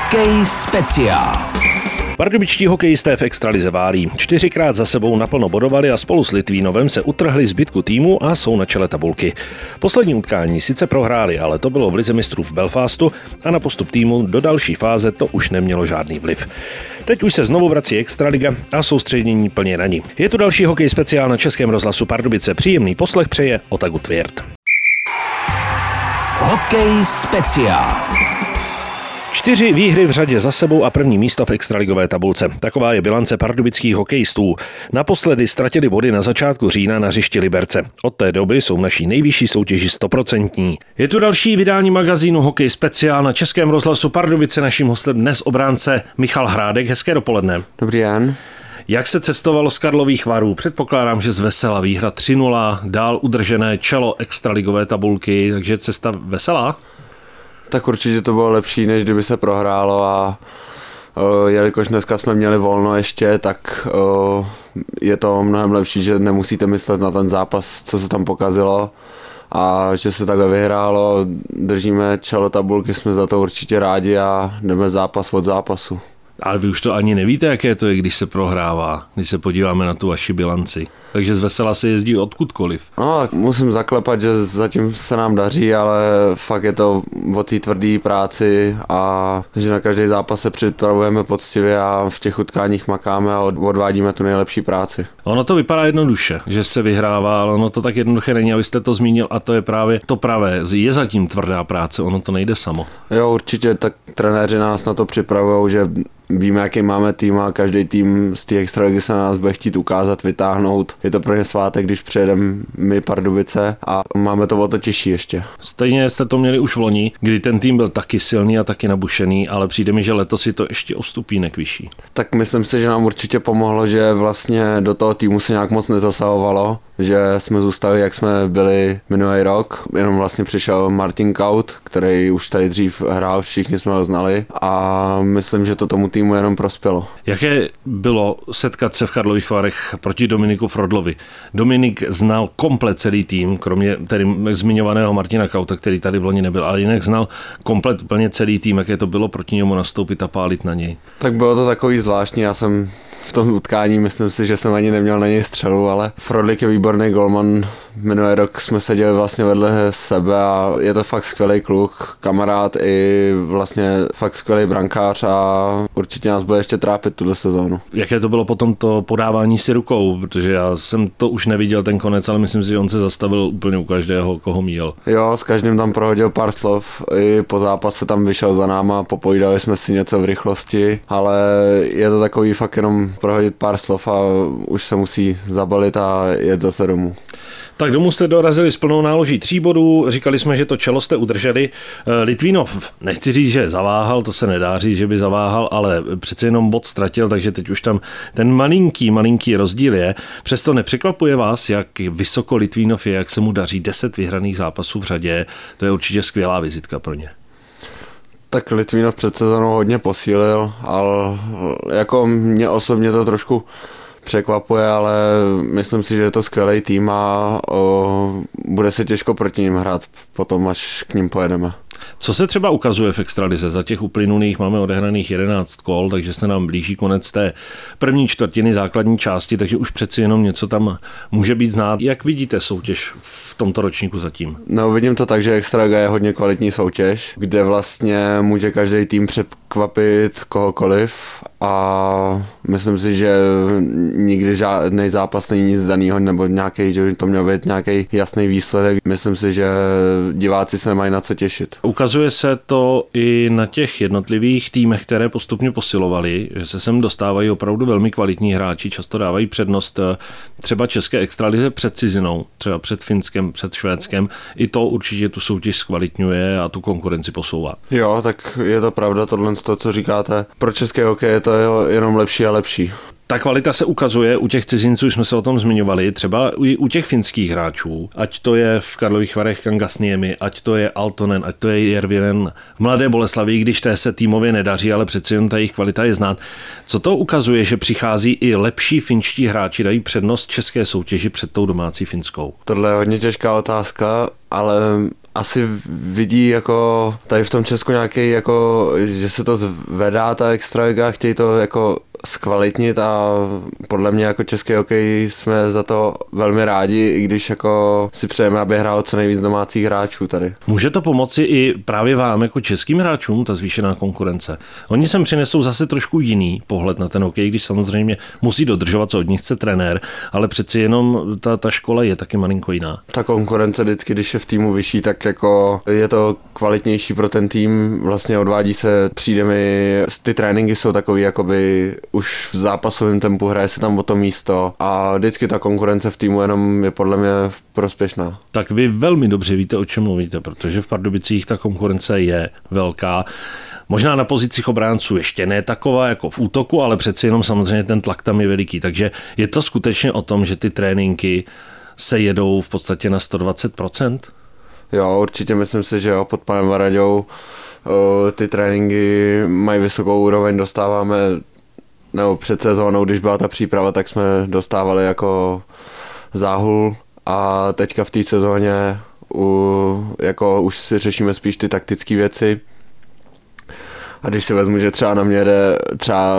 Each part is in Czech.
Hokej speciál. Pardubičtí hokejisté v extralize válí. Čtyřikrát za sebou naplno bodovali a spolu s Litvínovem se utrhli zbytku týmu a jsou na čele tabulky. Poslední utkání sice prohráli, ale to bylo v lize mistrů v Belfastu a na postup týmu do další fáze to už nemělo žádný vliv. Teď už se znovu vrací Extraliga a soustředění plně na ní. Je tu další hokej speciál na Českém rozhlasu Pardubice. Příjemný poslech přeje Otagu Tvěrt. Hokej speciál. Čtyři výhry v řadě za sebou a první místo v extraligové tabulce. Taková je bilance pardubických hokejistů. Naposledy ztratili body na začátku října na hřišti Liberce. Od té doby jsou v naší nejvyšší soutěži stoprocentní. Je tu další vydání magazínu Hokej speciál na Českém rozhlasu Pardubice. Naším hostem dnes obránce Michal Hrádek. Hezké dopoledne. Dobrý den. Jak se cestovalo z Karlových varů? Předpokládám, že z vesela výhra 3-0, dál udržené čelo extraligové tabulky, takže cesta veselá? Tak určitě to bylo lepší, než kdyby se prohrálo a uh, jelikož dneska jsme měli volno ještě, tak uh, je to mnohem lepší, že nemusíte myslet na ten zápas, co se tam pokazilo a že se takhle vyhrálo, držíme čelo tabulky, jsme za to určitě rádi a jdeme zápas od zápasu. Ale vy už to ani nevíte, jaké to je, když se prohrává, když se podíváme na tu vaši bilanci. Takže z vesela se jezdí odkudkoliv. No, tak musím zaklepat, že zatím se nám daří, ale fakt je to o té tvrdé práci a že na každý zápas se připravujeme poctivě a v těch utkáních makáme a odvádíme tu nejlepší práci. Ono to vypadá jednoduše, že se vyhrává, ale ono to tak jednoduché není, abyste to zmínil a to je právě to pravé. Je zatím tvrdá práce, ono to nejde samo. Jo, určitě, tak trenéři nás na to připravují, že víme, jaký máme tým a každý tým z té extraligy se na nás bude chtít ukázat, vytáhnout. Je to pro ně svátek, když přijedeme my Pardubice a máme to o to těžší ještě. Stejně jste to měli už v loni, kdy ten tým byl taky silný a taky nabušený, ale přijde mi, že letos si to ještě o stupínek vyšší. Tak myslím si, že nám určitě pomohlo, že vlastně do toho týmu se nějak moc nezasahovalo, že jsme zůstali, jak jsme byli minulý rok. Jenom vlastně přišel Martin Kaut, který už tady dřív hrál, všichni jsme ho znali a myslím, že to tomu týmu jenom prospělo. Jaké bylo setkat se v Karlových Varech proti Dominiku Frodlovi? Dominik znal komplet celý tým, kromě tedy zmiňovaného Martina Kauta, který tady v loni nebyl, ale jinak znal komplet úplně celý tým, jaké to bylo proti němu nastoupit a pálit na něj. Tak bylo to takový zvláštní, já jsem v tom utkání myslím si, že jsem ani neměl na něj střelu, ale Frodlik je výborný golman. Minulý rok jsme seděli vlastně vedle sebe a je to fakt skvělý kluk, kamarád i vlastně fakt skvělý brankář a určitě nás bude ještě trápit tuhle sezónu. Jaké to bylo potom to podávání si rukou, protože já jsem to už neviděl ten konec, ale myslím si, že on se zastavil úplně u každého, koho míjel. Jo, s každým tam prohodil pár slov, i po zápase tam vyšel za náma, popovídali jsme si něco v rychlosti, ale je to takový fakt jenom prohodit pár slov a už se musí zabalit a jet zase domů. Tak domů jste dorazili s plnou náloží tří bodů, říkali jsme, že to čelo jste udrželi. Eh, Litvínov, nechci říct, že zaváhal, to se nedá říct, že by zaváhal, ale přece jenom bod ztratil, takže teď už tam ten malinký, malinký rozdíl je. Přesto nepřekvapuje vás, jak vysoko Litvínov je, jak se mu daří 10 vyhraných zápasů v řadě. To je určitě skvělá vizitka pro ně. Tak Litvínov před sezónou hodně posílil, ale jako mě osobně to trošku překvapuje, ale myslím si, že je to skvělý tým a o, bude se těžko proti ním hrát potom, až k ním pojedeme. Co se třeba ukazuje v extralize? Za těch uplynulých máme odehraných 11 kol, takže se nám blíží konec té první čtvrtiny základní části, takže už přeci jenom něco tam může být znát. Jak vidíte soutěž v tomto ročníku zatím? No, vidím to tak, že Extraliga je hodně kvalitní soutěž, kde vlastně může každý tým překvapit kohokoliv a myslím si, že nikdy žádný zápas není nic daného, nebo nějaký, že by to měl být nějaký jasný výsledek. Myslím si, že diváci se mají na co těšit. Ukazuje se to i na těch jednotlivých týmech, které postupně posilovali, že se sem dostávají opravdu velmi kvalitní hráči, často dávají přednost eh, třeba české extralize před cizinou, třeba před Finskem, před Švédskem. I to určitě tu soutěž zkvalitňuje a tu konkurenci posouvá. Jo, tak je to pravda, tohle to, co říkáte. Pro české hokej je to jenom lepší a lepší. Ta kvalita se ukazuje u těch cizinců, jsme se o tom zmiňovali, třeba i u těch finských hráčů, ať to je v Karlových Varech Kangasniemi, ať to je Altonen, ať to je Jervinen v Mladé Boleslavi, když té se týmově nedaří, ale přeci jen ta jejich kvalita je znát. Co to ukazuje, že přichází i lepší finští hráči, dají přednost české soutěži před tou domácí finskou? Tohle je hodně těžká otázka, ale asi vidí jako tady v tom Česku nějaký jako, že se to zvedá ta extraliga, chtějí to jako zkvalitnit a podle mě jako český hokej jsme za to velmi rádi, i když jako si přejeme, aby hrálo co nejvíc domácích hráčů tady. Může to pomoci i právě vám jako českým hráčům, ta zvýšená konkurence? Oni sem přinesou zase trošku jiný pohled na ten hokej, když samozřejmě musí dodržovat, co od nich chce trenér, ale přeci jenom ta, ta škola je taky malinko jiná. Ta konkurence vždycky, když je v týmu vyšší, tak jako je to kvalitnější pro ten tým, vlastně odvádí se, přijde mi, ty tréninky jsou takový jakoby už v zápasovém tempu hraje se tam o to místo a vždycky ta konkurence v týmu jenom je podle mě prospěšná. Tak vy velmi dobře víte, o čem mluvíte, protože v Pardubicích ta konkurence je velká. Možná na pozicích obránců ještě ne taková jako v útoku, ale přeci jenom samozřejmě ten tlak tam je veliký. Takže je to skutečně o tom, že ty tréninky se jedou v podstatě na 120%? Jo, určitě myslím si, že jo, pod panem Varaďou ty tréninky mají vysokou úroveň, dostáváme nebo před sezónou, když byla ta příprava, tak jsme dostávali jako záhul a teďka v té sezóně u, jako už si řešíme spíš ty taktické věci. A když si vezmu, že třeba na mě jde třeba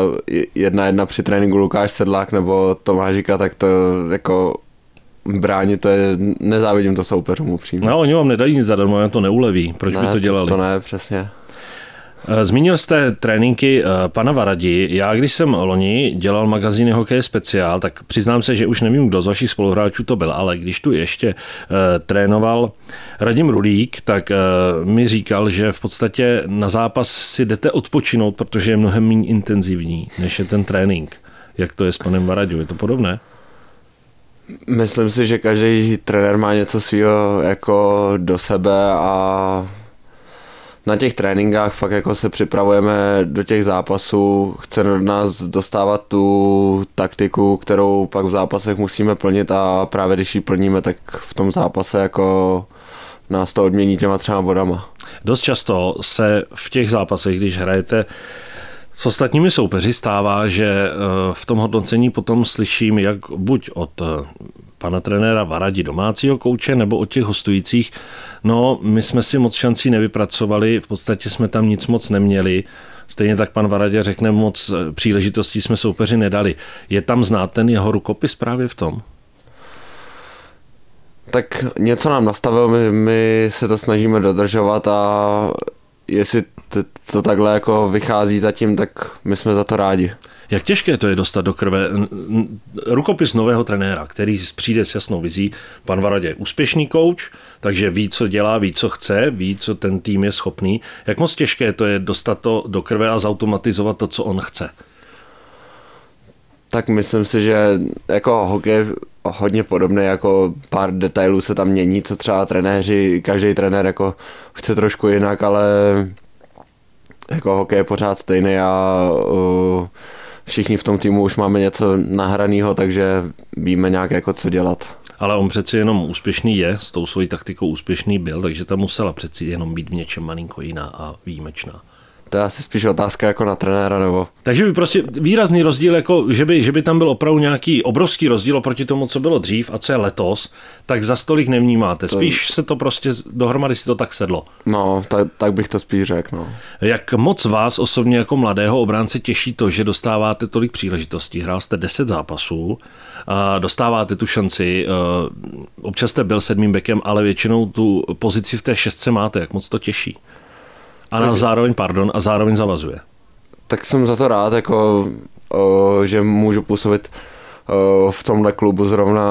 jedna jedna při tréninku Lukáš Sedlák nebo Tomážika, tak to jako bránit, to je, nezávidím to soupeřům upřímně. No, oni vám nedají nic zadarmo, to neuleví. Proč ne, by to dělali? To, to ne, přesně. Eh, zmínil jste tréninky eh, pana Varadi. Já, když jsem loni dělal magazíny Hokej speciál, tak přiznám se, že už nevím, kdo z vašich spoluhráčů to byl, ale když tu ještě uh, trénoval Radim Rulík, tak mi říkal, že v podstatě na zápas si jdete odpočinout, protože je mnohem méně intenzivní, než je ten trénink. Jak to je s panem Varadou? Je to podobné? Myslím si, že každý trenér má něco svého jako do sebe a na těch tréninkách fakt jako se připravujeme do těch zápasů, chce od nás dostávat tu taktiku, kterou pak v zápasech musíme plnit a právě když ji plníme, tak v tom zápase jako nás to odmění těma třeba bodama. Dost často se v těch zápasech, když hrajete s ostatními soupeři stává, že eh, v tom hodnocení potom slyším, jak buď od eh, pana trenéra Varadi, domácího kouče, nebo od těch hostujících, no my jsme si moc šancí nevypracovali, v podstatě jsme tam nic moc neměli, Stejně tak pan Varadě řekne, moc eh, příležitostí jsme soupeři nedali. Je tam znát ten jeho rukopis právě v tom? Tak něco nám nastavil, my, my se to snažíme dodržovat a jestli to, to takhle jako vychází zatím, tak my jsme za to rádi. Jak těžké to je dostat do krve rukopis nového trenéra, který přijde s jasnou vizí. Pan Varadě je úspěšný kouč, takže ví, co dělá, ví, co chce, ví, co ten tým je schopný. Jak moc těžké to je dostat to do krve a zautomatizovat to, co on chce? Tak myslím si, že jako hokej hodně podobné, jako pár detailů se tam mění, co třeba trenéři, každý trenér jako chce trošku jinak, ale jako hokej je pořád stejný a uh, všichni v tom týmu už máme něco nahraného, takže víme nějak jako co dělat. Ale on přeci jenom úspěšný je, s tou svojí taktikou úspěšný byl, takže ta musela přeci jenom být v něčem malinko jiná a výjimečná. To je asi spíš otázka jako na trenéra, nebo... Takže by prostě výrazný rozdíl, jako že by, že by tam byl opravdu nějaký obrovský rozdíl oproti tomu, co bylo dřív a co je letos, tak za stolik nevnímáte. Spíš to... se to prostě dohromady si to tak sedlo. No, tak, tak bych to spíš řekl, no. Jak moc vás osobně jako mladého obránce těší to, že dostáváte tolik příležitostí? Hrál jste 10 zápasů, a dostáváte tu šanci, eh, občas jste byl sedmým bekem, ale většinou tu pozici v té šestce máte, jak moc to těší? A tak, zároveň, pardon, a zároveň zavazuje. Tak jsem za to rád, jako, o, že můžu působit o, v tomhle klubu zrovna,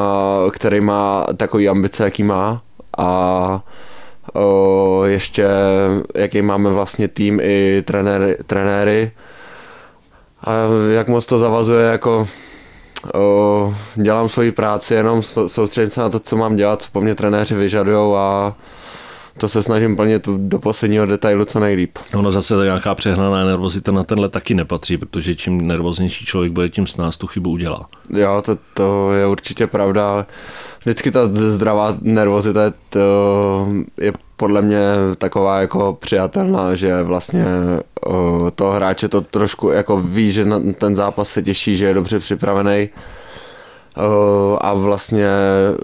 který má takový ambice, jaký má a o, ještě jaký máme vlastně tým i trenéry, trenéry a jak moc to zavazuje, jako o, dělám svoji práci, jenom soustředím se na to, co mám dělat, co po mně trenéři vyžadují a to se snažím plnit do posledního detailu co nejlíp. Ono zase nějaká přehnaná nervozita na tenhle taky nepatří, protože čím nervóznější člověk bude, tím s nás tu chybu udělá. Jo, to, to je určitě pravda. Vždycky ta zdravá nervozita to je podle mě taková jako přijatelná, že vlastně to hráče to trošku jako ví, že na ten zápas se těší, že je dobře připravený a vlastně,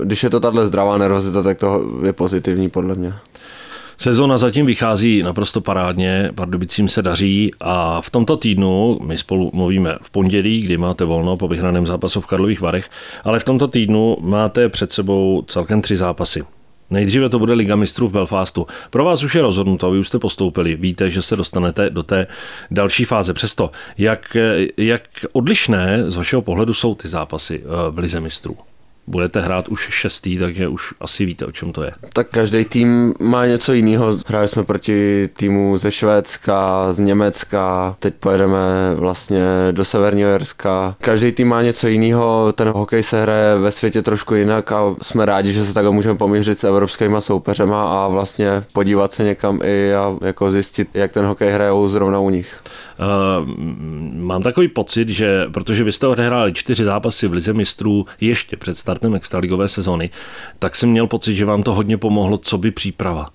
když je to tahle zdravá nervozita, tak to je pozitivní podle mě. Sezona zatím vychází naprosto parádně, Pardubicím se daří a v tomto týdnu, my spolu mluvíme v pondělí, kdy máte volno po vyhraném zápasu v Karlových Varech, ale v tomto týdnu máte před sebou celkem tři zápasy. Nejdříve to bude Liga mistrů v Belfastu. Pro vás už je rozhodnuto, vy už jste postoupili, víte, že se dostanete do té další fáze. Přesto, jak, jak odlišné z vašeho pohledu jsou ty zápasy eh, v Lize mistrů? Budete hrát už šestý, takže už asi víte, o čem to je. Tak každý tým má něco jiného. Hráli jsme proti týmu ze Švédska, z Německa, teď pojedeme vlastně do Severního Jerska. Každý tým má něco jiného, ten hokej se hraje ve světě trošku jinak a jsme rádi, že se takhle můžeme poměřit s evropskými soupeřema a vlastně podívat se někam i a jako zjistit, jak ten hokej hrajou zrovna u nich. Uh, mám takový pocit, že protože vy jste odehráli čtyři zápasy v Lize mistrů ještě před startem extraligové sezony, tak jsem měl pocit, že vám to hodně pomohlo, co by příprava.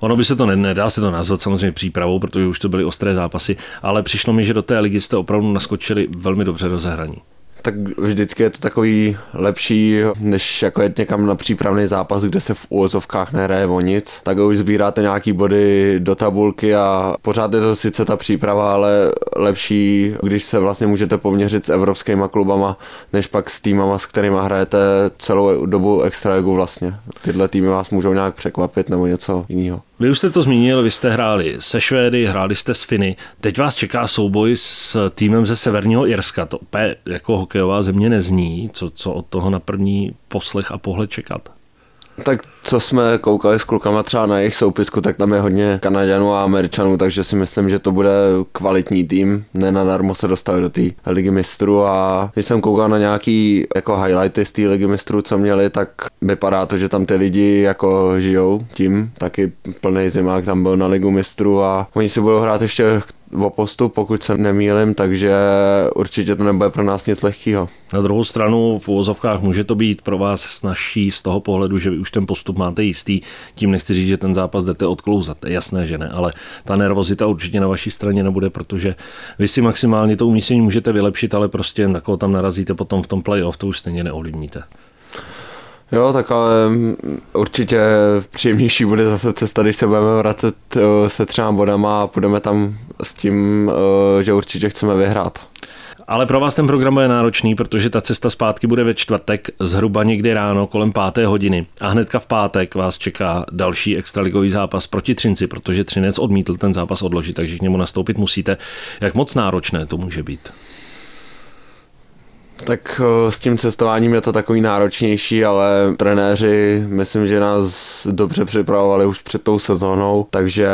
Ono by se to nedá se to nazvat samozřejmě přípravou, protože už to byly ostré zápasy, ale přišlo mi, že do té ligy jste opravdu naskočili velmi dobře rozehraní tak vždycky je to takový lepší, než jako jet někam na přípravný zápas, kde se v úvozovkách nehraje o nic, tak už sbíráte nějaký body do tabulky a pořád je to sice ta příprava, ale lepší, když se vlastně můžete poměřit s evropskými klubama, než pak s týmama, s kterými hrajete celou dobu extraligu vlastně. Tyhle týmy vás můžou nějak překvapit nebo něco jiného. Vy už jste to zmínil, vy jste hráli se Švédy, hráli jste s Finy. Teď vás čeká souboj s týmem ze Severního Irska. To úplně jako hokejová země nezní. Co, co od toho na první poslech a pohled čekat? Tak co jsme koukali s klukama třeba na jejich soupisku, tak tam je hodně Kanaďanů a Američanů, takže si myslím, že to bude kvalitní tým. Nenadarmo se dostali do té ligy mistrů a když jsem koukal na nějaký jako highlighty z té ligy mistrů, co měli, tak vypadá to, že tam ty lidi jako žijou tím, taky plný zimák tam byl na ligu mistrů a oni si budou hrát ještě o postup, pokud se nemýlim, takže určitě to nebude pro nás nic lehkého. Na druhou stranu v úvozovkách může to být pro vás snažší z toho pohledu, že vy už ten postup máte jistý. Tím nechci říct, že ten zápas jdete odklouzat, je jasné, že ne, ale ta nervozita určitě na vaší straně nebude, protože vy si maximálně to umístění můžete vylepšit, ale prostě na koho tam narazíte potom v tom playoff, to už stejně neovlivníte. Jo, tak ale mm, určitě příjemnější bude zase cesta, když se budeme vracet eh, se třeba bodama a půjdeme tam s tím, eh, že určitě chceme vyhrát. Ale pro vás ten program je náročný, protože ta cesta zpátky bude ve čtvrtek zhruba někdy ráno kolem páté hodiny. A hnedka v pátek vás čeká další extraligový zápas proti Třinci, protože Třinec odmítl ten zápas odložit, takže k němu nastoupit musíte. Jak moc náročné to může být? Tak eh, s tím cestováním je to takový náročnější, ale trenéři myslím, že nás dobře připravovali už před tou sezónou, takže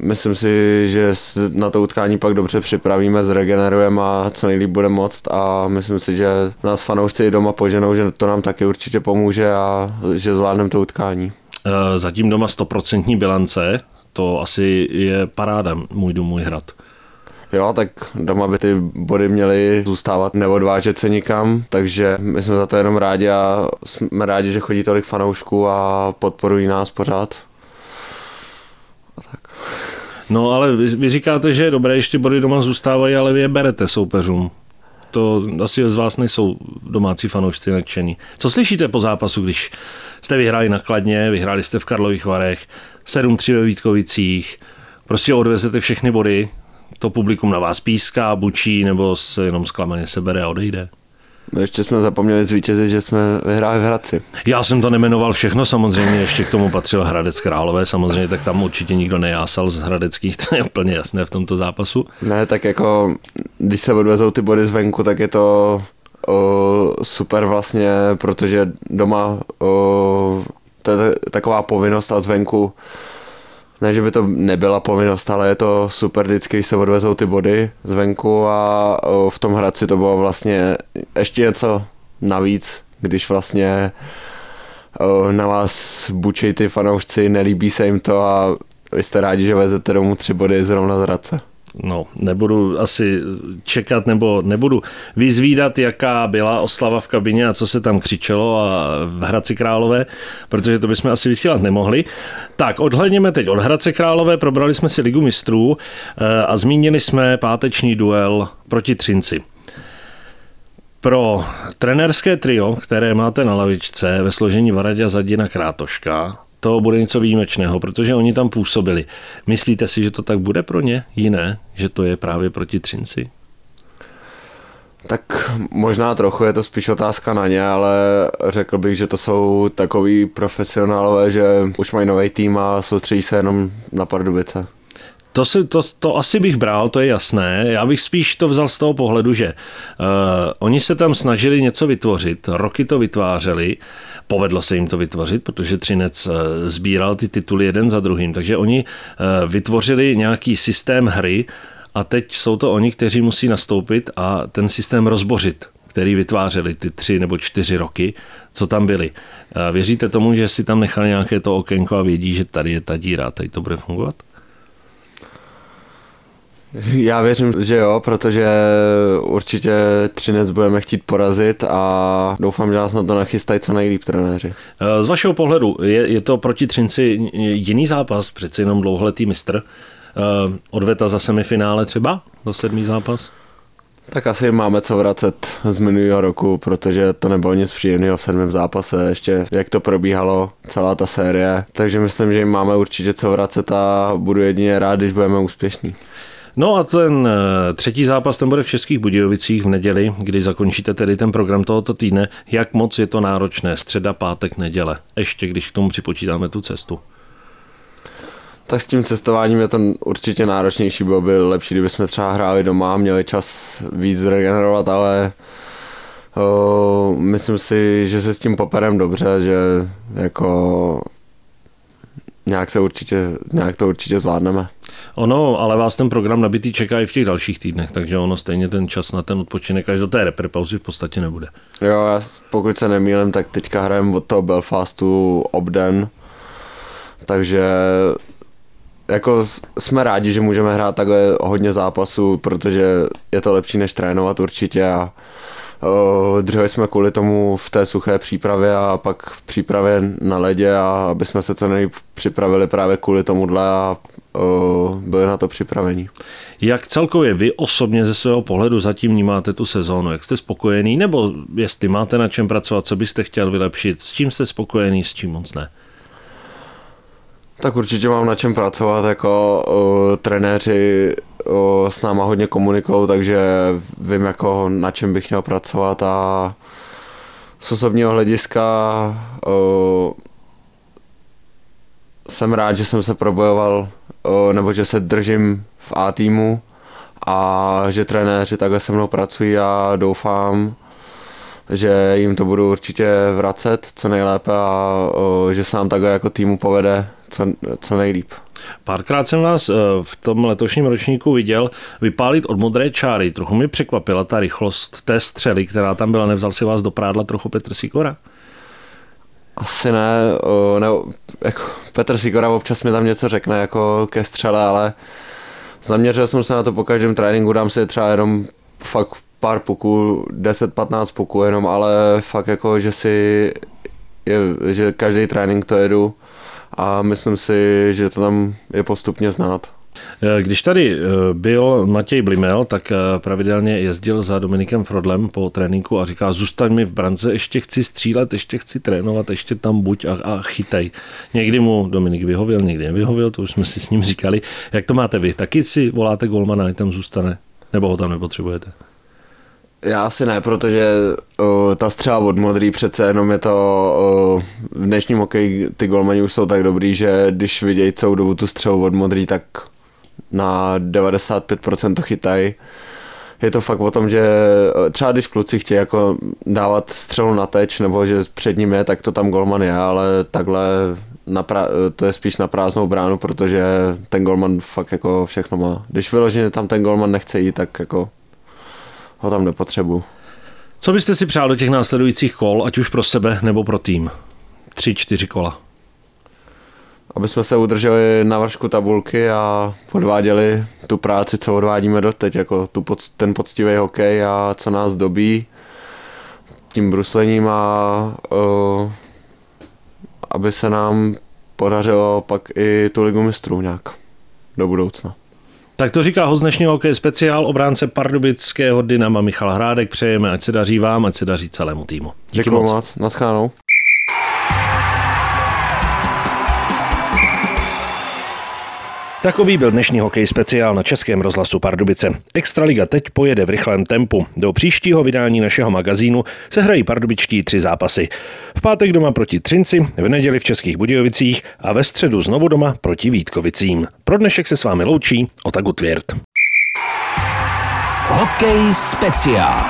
myslím si, že na to utkání pak dobře připravíme, zregenerujeme a co nejlíp bude moct a myslím si, že nás fanoušci doma poženou, že to nám taky určitě pomůže a že zvládneme to utkání. Eh, zatím doma 100% bilance, to asi je paráda, můj dům, můj hrad. Jo, tak doma by ty body měly zůstávat, neodvážet se nikam, takže my jsme za to jenom rádi a jsme rádi, že chodí tolik fanoušků a podporují nás pořád. A tak. No ale vy, vy říkáte, že je dobré, ještě body doma zůstávají, ale vy je berete soupeřům. To asi z vás nejsou domácí fanoušci nadšení. Co slyšíte po zápasu, když jste vyhráli na Kladně, vyhráli jste v Karlových Varech, 7-3 ve Vítkovicích, prostě odvezete všechny body, to publikum na vás píská, bučí nebo se jenom zklamaně sebere a odejde? No ještě jsme zapomněli zvítězit, že jsme vyhráli v Hradci. Já jsem to nemenoval všechno, samozřejmě ještě k tomu patřil Hradec Králové, samozřejmě, tak tam určitě nikdo nejásal z Hradeckých, to je úplně jasné v tomto zápasu. Ne, tak jako, když se odvezou ty body zvenku, tak je to o, super vlastně, protože doma o, to je taková povinnost a zvenku ne, že by to nebyla povinnost, ale je to super vždycky, když se odvezou ty body zvenku a v tom Hradci to bylo vlastně ještě něco navíc, když vlastně na vás bučej ty fanoušci, nelíbí se jim to a vy jste rádi, že vezete domů tři body zrovna z Hradce. No, nebudu asi čekat nebo nebudu vyzvídat, jaká byla oslava v kabině a co se tam křičelo a v Hradci Králové, protože to bychom asi vysílat nemohli. Tak, odhledněme teď od Hradce Králové, probrali jsme si Ligu mistrů eh, a zmínili jsme páteční duel proti Třinci. Pro trenerské trio, které máte na lavičce ve složení Varadě Zadina Krátoška, to bude něco výjimečného, protože oni tam působili. Myslíte si, že to tak bude pro ně jiné, že to je právě proti Třinci? Tak možná trochu je to spíš otázka na ně, ale řekl bych, že to jsou takový profesionálové, že už mají nový tým a soustředí se jenom na Pardubice. To, si, to, to asi bych bral, to je jasné. Já bych spíš to vzal z toho pohledu, že uh, oni se tam snažili něco vytvořit, roky to vytvářeli, povedlo se jim to vytvořit, protože Třinec uh, sbíral ty tituly jeden za druhým, takže oni uh, vytvořili nějaký systém hry a teď jsou to oni, kteří musí nastoupit a ten systém rozbořit který vytvářeli ty tři nebo čtyři roky, co tam byli. Věříte tomu, že si tam nechali nějaké to okénko a vědí, že tady je ta díra, tady to bude fungovat? Já věřím, že jo, protože určitě Třinec budeme chtít porazit a doufám, že nás na to nachystají co nejlíp trenéři. Z vašeho pohledu, je, je to proti Třinci jiný zápas, přeci jenom dlouholetý mistr? Odveta za semifinále třeba, za sedmý zápas? Tak asi máme co vracet z minulého roku, protože to nebylo nic příjemného v sedmém zápase, ještě jak to probíhalo, celá ta série. Takže myslím, že jim máme určitě co vracet a budu jedině rád, když budeme úspěšní. No a ten eh, třetí zápas, ten bude v Českých Budějovicích v neděli, kdy zakončíte tedy ten program tohoto týdne. Jak moc je to náročné? Středa, pátek, neděle. Ještě když k tomu připočítáme tu cestu. Tak s tím cestováním je to určitě náročnější, bylo by lepší, kdyby jsme třeba hráli doma, měli čas víc regenerovat, ale o, myslím si, že se s tím poperem dobře, že jako nějak, se určitě, nějak to určitě zvládneme. Ono, ale vás ten program nabitý čeká i v těch dalších týdnech, takže ono stejně ten čas na ten odpočinek až do té pauzy v podstatě nebude. Jo, já pokud se nemýlím, tak teďka hrajeme od toho Belfastu obden, takže jako jsme rádi, že můžeme hrát takhle hodně zápasů, protože je to lepší než trénovat určitě a Drželi jsme kvůli tomu v té suché přípravě a pak v přípravě na ledě a aby jsme se co nejvíc připravili právě kvůli tomuhle a byli na to připravení. Jak celkově vy osobně ze svého pohledu zatím vnímáte tu sezónu? Jak jste spokojený? Nebo jestli máte na čem pracovat, co byste chtěl vylepšit? S čím jste spokojený, s čím moc ne? Tak určitě mám na čem pracovat, jako uh, trenéři uh, s náma hodně komunikují, takže vím, jako na čem bych měl pracovat a z osobního hlediska uh, jsem rád, že jsem se probojoval, uh, nebo že se držím v A týmu a že trenéři takhle se mnou pracují a doufám, že jim to budu určitě vracet co nejlépe a uh, že se nám takhle jako týmu povede co, co nejlíp. Párkrát jsem vás eh, v tom letošním ročníku viděl vypálit od modré čáry. Trochu mi překvapila ta rychlost té střely, která tam byla. Nevzal si vás do prádla trochu Petr Sikora? Asi ne, ne jako Petr Sikora občas mi tam něco řekne jako ke střele, ale zaměřil jsem se na to po každém tréninku, dám si třeba jenom fakt pár puků, 10-15 puků jenom, ale fakt jako, že si, je, že každý trénink to jedu, a myslím si, že to tam je postupně znát. Eh, když tady eh, byl Matěj Blimel, tak eh, pravidelně jezdil za Dominikem Frodlem po tréninku a říká, zůstaň mi v brance, ještě chci střílet, ještě chci trénovat, ještě tam buď a, a chytej. Někdy mu Dominik vyhověl, někdy nevyhověl, to už jsme si s ním říkali. Jak to máte vy? Taky si voláte golmana, tam zůstane? Nebo ho tam nepotřebujete? Já asi ne, protože uh, ta střela od modrý přece jenom je to uh, v dnešním hokeji ty golmani už jsou tak dobrý, že když vidějí celou dobu tu střelu od modrý, tak na 95% to chytají. Je to fakt o tom, že třeba když kluci chtějí jako dávat střelu na teč, nebo že před ním je, tak to tam golman je, ale takhle na pra- to je spíš na prázdnou bránu, protože ten golman fakt jako všechno má. Když vyloženě tam ten golman nechce jít, tak jako ho tam nepotřebuji. Co byste si přál do těch následujících kol, ať už pro sebe nebo pro tým? Tři, čtyři kola. Aby jsme se udrželi na vršku tabulky a podváděli tu práci, co odvádíme doteď, jako tu, ten poctivý hokej a co nás dobí tím bruslením a uh, aby se nám podařilo pak i tu ligu mistrů nějak do budoucna. Tak to říká host dnešního hokej speciál obránce pardubického Dynama Michal Hrádek. Přejeme, ať se daří vám, ať se daří celému týmu. Díky Děkuji moc. moc. Naschánou. Takový byl dnešní hokej speciál na Českém rozhlasu Pardubice. Extraliga teď pojede v rychlém tempu. Do příštího vydání našeho magazínu se hrají pardubičtí tři zápasy. V pátek doma proti Třinci, v neděli v Českých Budějovicích a ve středu znovu doma proti Vítkovicím. Pro dnešek se s vámi loučí Otaku Tvěrt. Hokej speciál.